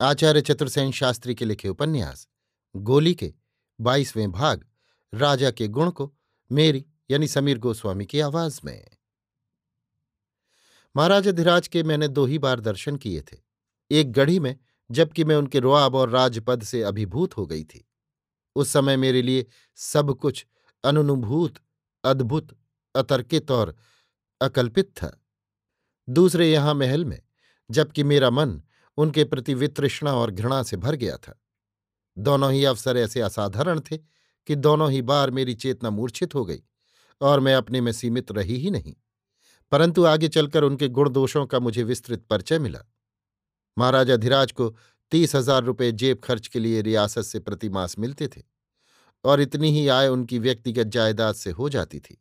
आचार्य चतुर्सेन शास्त्री के लिखे उपन्यास, गोली के बाईसवें भाग, राजा के गुण को मेरी यानी समीर गोस्वामी की आवाज़ में। महाराज अधिराज के मैंने दो ही बार दर्शन किए थे। एक गढ़ी में, जबकि मैं उनके रुआब और राजपद से अभिभूत हो गई थी। उस समय मेरे लिए सब कुछ अनुनुभूत, अद्भुत, अतर्कित और अकल्पित था। दूसरे यहाँ महल में, जबकि मेरा मन उनके प्रति वितृष्णा और घृणा से भर गया था। दोनों ही अवसर ऐसे असाधारण थे कि दोनों ही बार मेरी चेतना मूर्छित हो गई और मैं अपने में सीमित रही ही नहीं। परंतु आगे चलकर उनके गुण दोषों का मुझे विस्तृत परिचय मिला। महाराजा धीराज को तीस हज़ार रुपये जेब खर्च के लिए रियासत से प्रतिमास मिलते थे और इतनी ही आय उनकी व्यक्तिगत जायदाद से हो जाती थी।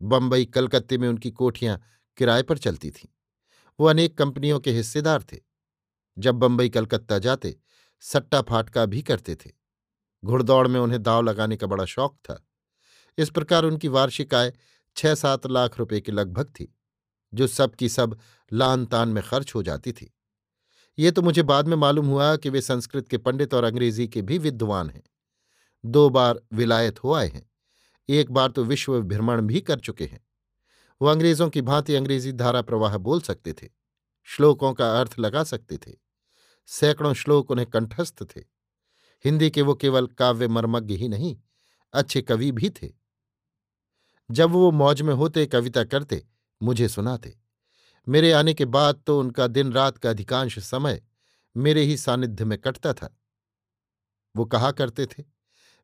बम्बई कलकत्ते में उनकी कोठियाँ किराए पर चलती थीं। वो अनेक कंपनियों के हिस्सेदार थे। जब बंबई, कलकत्ता जाते, सट्टा फाटका भी करते थे। घुड़दौड़ में उन्हें दाव लगाने का बड़ा शौक था। इस प्रकार उनकी वार्षिक आय छह सात लाख रुपए के लगभग थी, जो सब की सब लान तान में खर्च हो जाती थी। ये तो मुझे बाद में मालूम हुआ कि वे संस्कृत के पंडित और अंग्रेज़ी के भी विद्वान हैं। दो बार विलायत हो आए हैं, एक बार तो विश्व भ्रमण भी कर चुके हैं। वो अंग्रेज़ों की भांति अंग्रेज़ी धारा प्रवाह बोल सकते थे, श्लोकों का अर्थ लगा सकते थे। सैकड़ों श्लोक उन्हें कंठस्थ थे। हिंदी के वो केवल काव्य मर्मज्ञ ही नहीं, अच्छे कवि भी थे। जब वो मौज में होते, कविता करते, मुझे सुनाते। मेरे आने के बाद तो उनका दिन रात का अधिकांश समय मेरे ही सानिध्य में कटता था। वो कहा करते थे,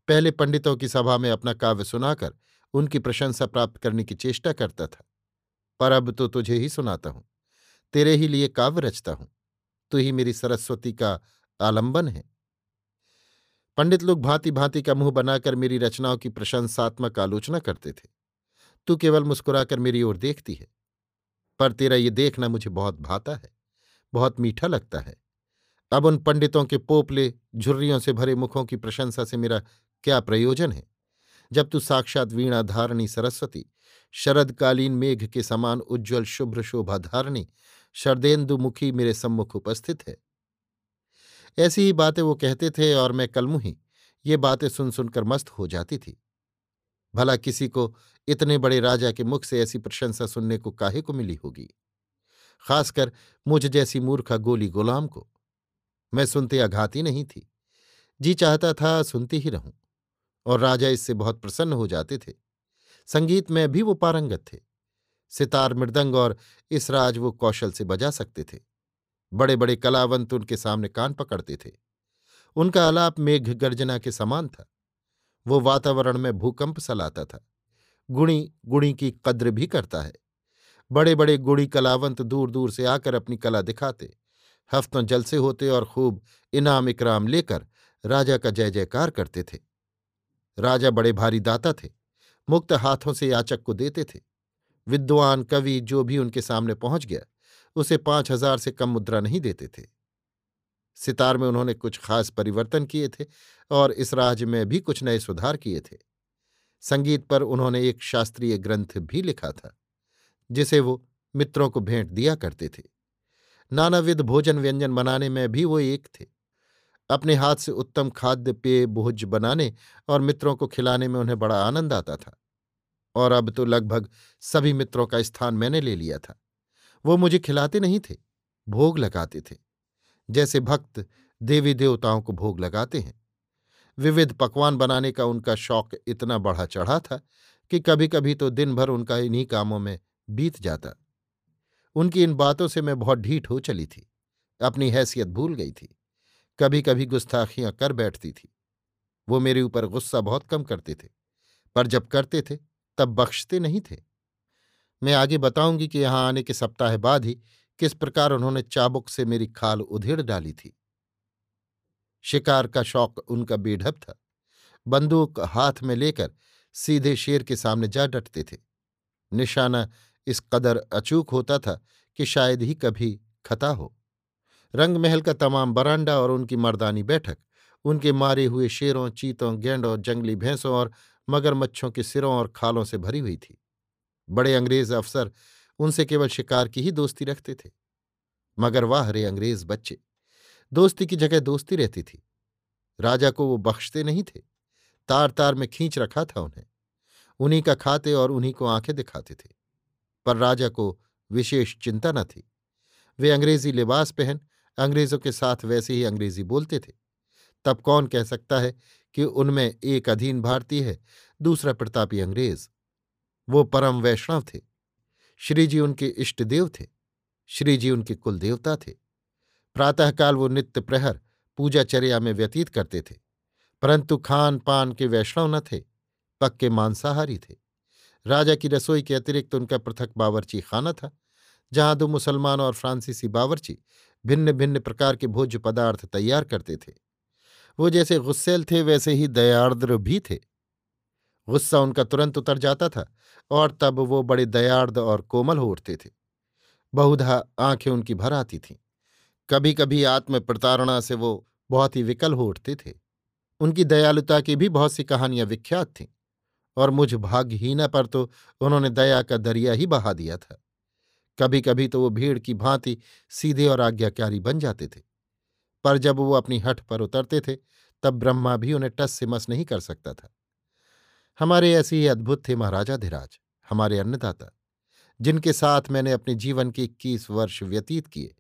पहले पंडितों की सभा में अपना काव्य सुनाकर उनकी प्रशंसा प्राप्त करने की चेष्टा करता था, पर अब तो तुझे ही सुनाता हूँ, तेरे ही लिए काव्य रचता हूँ। तू ही मेरी सरस्वती का आलंबन है। पंडित लोग भांति भांति का मुँह बनाकर मेरी रचनाओं की प्रशंसात्मक आलोचना करते थे। तू केवल मुस्कुराकर मेरी ओर देखती है, पर तेरा ये देखना मुझे बहुत भाता है, बहुत मीठा लगता है। अब उन पंडितों के पोपले, झुर्रियों से भरे मुखों की प्रशंसा से मेरा क्या प्रयोजन है? जब तू साक्षात वीणा धारणी सरस्वती शरदकालीन मेघ के समान उज्ज्वल शुभ्र शोभा धारणी शरदेन्दुमुखी मेरे सम्मुख उपस्थित है। ऐसी ही बातें वो कहते थे और मैं कलमुही ये बातें सुन सुनकर मस्त हो जाती थी। भला किसी को इतने बड़े राजा के मुख से ऐसी प्रशंसा सुनने को काहे को मिली होगी? खासकर मुझ जैसी मूर्खा गोली गुलाम को। मैं सुनते आघाती नहीं थी। जी चाहता था सुनती ही रहूँ और राजा इससे बहुत प्रसन्न हो जाते थे। संगीत में भी वो पारंगत थे। सितार, मृदंग और इस राज वो कौशल से बजा सकते थे। बड़े बड़े कलावंत उनके सामने कान पकड़ते थे। उनका आलाप मेघ गर्जना के समान था। वो वातावरण में भूकंप सलाता था। गुणी गुणी की कद्र भी करता है। बड़े बड़े गुड़ी कलावंत दूर दूर से आकर अपनी कला दिखाते। हफ्तों जलसे होते और खूब इनाम इकराम लेकर राजा का जय जयकार करते थे। राजा बड़े भारी दाता थे। मुक्त हाथों से याचक को देते थे। विद्वान, कवि जो भी उनके सामने पहुँच गया, उसे पाँच हज़ार से कम मुद्रा नहीं देते थे। सितार में उन्होंने कुछ खास परिवर्तन किए थे और इस राज में भी कुछ नए सुधार किए थे। संगीत पर उन्होंने एक शास्त्रीय ग्रंथ भी लिखा था, जिसे वो मित्रों को भेंट दिया करते थे। नानाविध भोजन व्यंजन बनाने में भी वो एक थे। अपने हाथ से उत्तम खाद्य पेय भोज बनाने और मित्रों को खिलाने में उन्हें बड़ा आनंद आता था। और अब तो लगभग सभी मित्रों का स्थान मैंने ले लिया था। वो मुझे खिलाते नहीं थे, भोग लगाते थे। जैसे भक्त देवी देवताओं को भोग लगाते हैं। विविध पकवान बनाने का उनका शौक इतना बढ़ा चढ़ा था कि कभी कभी तो दिन भर उनका इन्हीं कामों में बीत जाता। उनकी इन बातों से मैं बहुत ढीठ हो चली थी। अपनी हैसियत भूल गई थी। कभी कभी गुस्ताखियाँ कर बैठती थी। वो मेरे ऊपर गुस्सा बहुत कम करते थे, पर जब करते थे, तब बख्शते नहीं थे। मैं आगे बताऊँगी कि यहाँ आने के सप्ताह बाद ही किस प्रकार उन्होंने चाबुक से मेरी खाल उधेड़ डाली थी। शिकार का शौक उनका बेढब था। बंदूक हाथ में लेकर सीधे शेर के सामने जा डटते थे। निशाना इस कदर अचूक होता था कि शायद ही कभी खता हो। रंग महल का तमाम बरांडा और उनकी मर्दानी बैठक, उनके मारे हुए शेरों, चीतों, गेंडों, जंगली भैंसों और मगरमच्छों के सिरों और खालों से भरी हुई थी। बड़े अंग्रेज़ अफसर उनसे केवल शिकार की ही दोस्ती रखते थे। मगर वाह रे अंग्रेज़ बच्चे, दोस्ती की जगह दोस्ती रहती थी। राजा को वो बख्शते नहीं थे तार तार में खींच रखा था उन्हें। उन्हीं का खाते और उन्हीं को आँखें दिखाते थे। पर राजा को विशेष चिंता न थी। वे अंग्रेज़ी लिबास पहन अंग्रेज़ों के साथ वैसे ही अंग्रेज़ी बोलते थे। तब कौन कह सकता है कि उनमें एक अधीन भारतीय है, दूसरा प्रतापी अंग्रेज़। वो परम वैष्णव थे। श्रीजी उनके इष्ट देव थे। श्रीजी उनके कुल देवता थे। प्रातःकाल वो नित्य प्रहर पूजाचर्या में व्यतीत करते थे। परंतु खान पान के वैष्णव न थे, पक्के मांसाहारी थे। राजा की रसोई के अतिरिक्त उनका पृथक बावरची खाना था। जहाँ दो मुसलमान और फ्रांसीसी बावर्ची भिन्न भिन्न प्रकार के भोज्य पदार्थ तैयार करते थे। वो जैसे गुस्सेल थे, वैसे ही दयार्द्र भी थे। गुस्सा उनका तुरंत उतर जाता था और तब वो बड़े दयार्द और कोमल हो उठते थे। बहुधा आँखें उनकी भर आती थीं। कभी कभी आत्म प्रतारणा से वो बहुत ही विकल हो उठते थे। उनकी दयालुता की भी बहुत सी कहानियाँ विख्यात थीं और मुझ भाग्यहीना पर तो उन्होंने दया का दरिया ही बहा दिया था। कभी कभी तो वो भीड़ की भांति सीधे और आज्ञाकारी बन जाते थे। पर जब वो अपनी हठ पर उतरते थे, तब ब्रह्मा भी उन्हें टस से मस नहीं कर सकता था। हमारे ऐसे ही अद्भुत थे महाराजा धीराज, हमारे अन्नदाता, जिनके साथ मैंने अपने जीवन के इक्कीस वर्ष व्यतीत किए।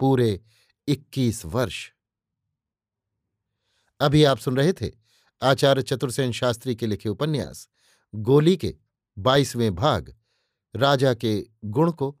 पूरे इक्कीस वर्ष। अभी आप सुन रहे थे आचार्य चतुर्सेन शास्त्री के लिखे उपन्यास, गोली के बाईसवें भाग, राजा के गुण को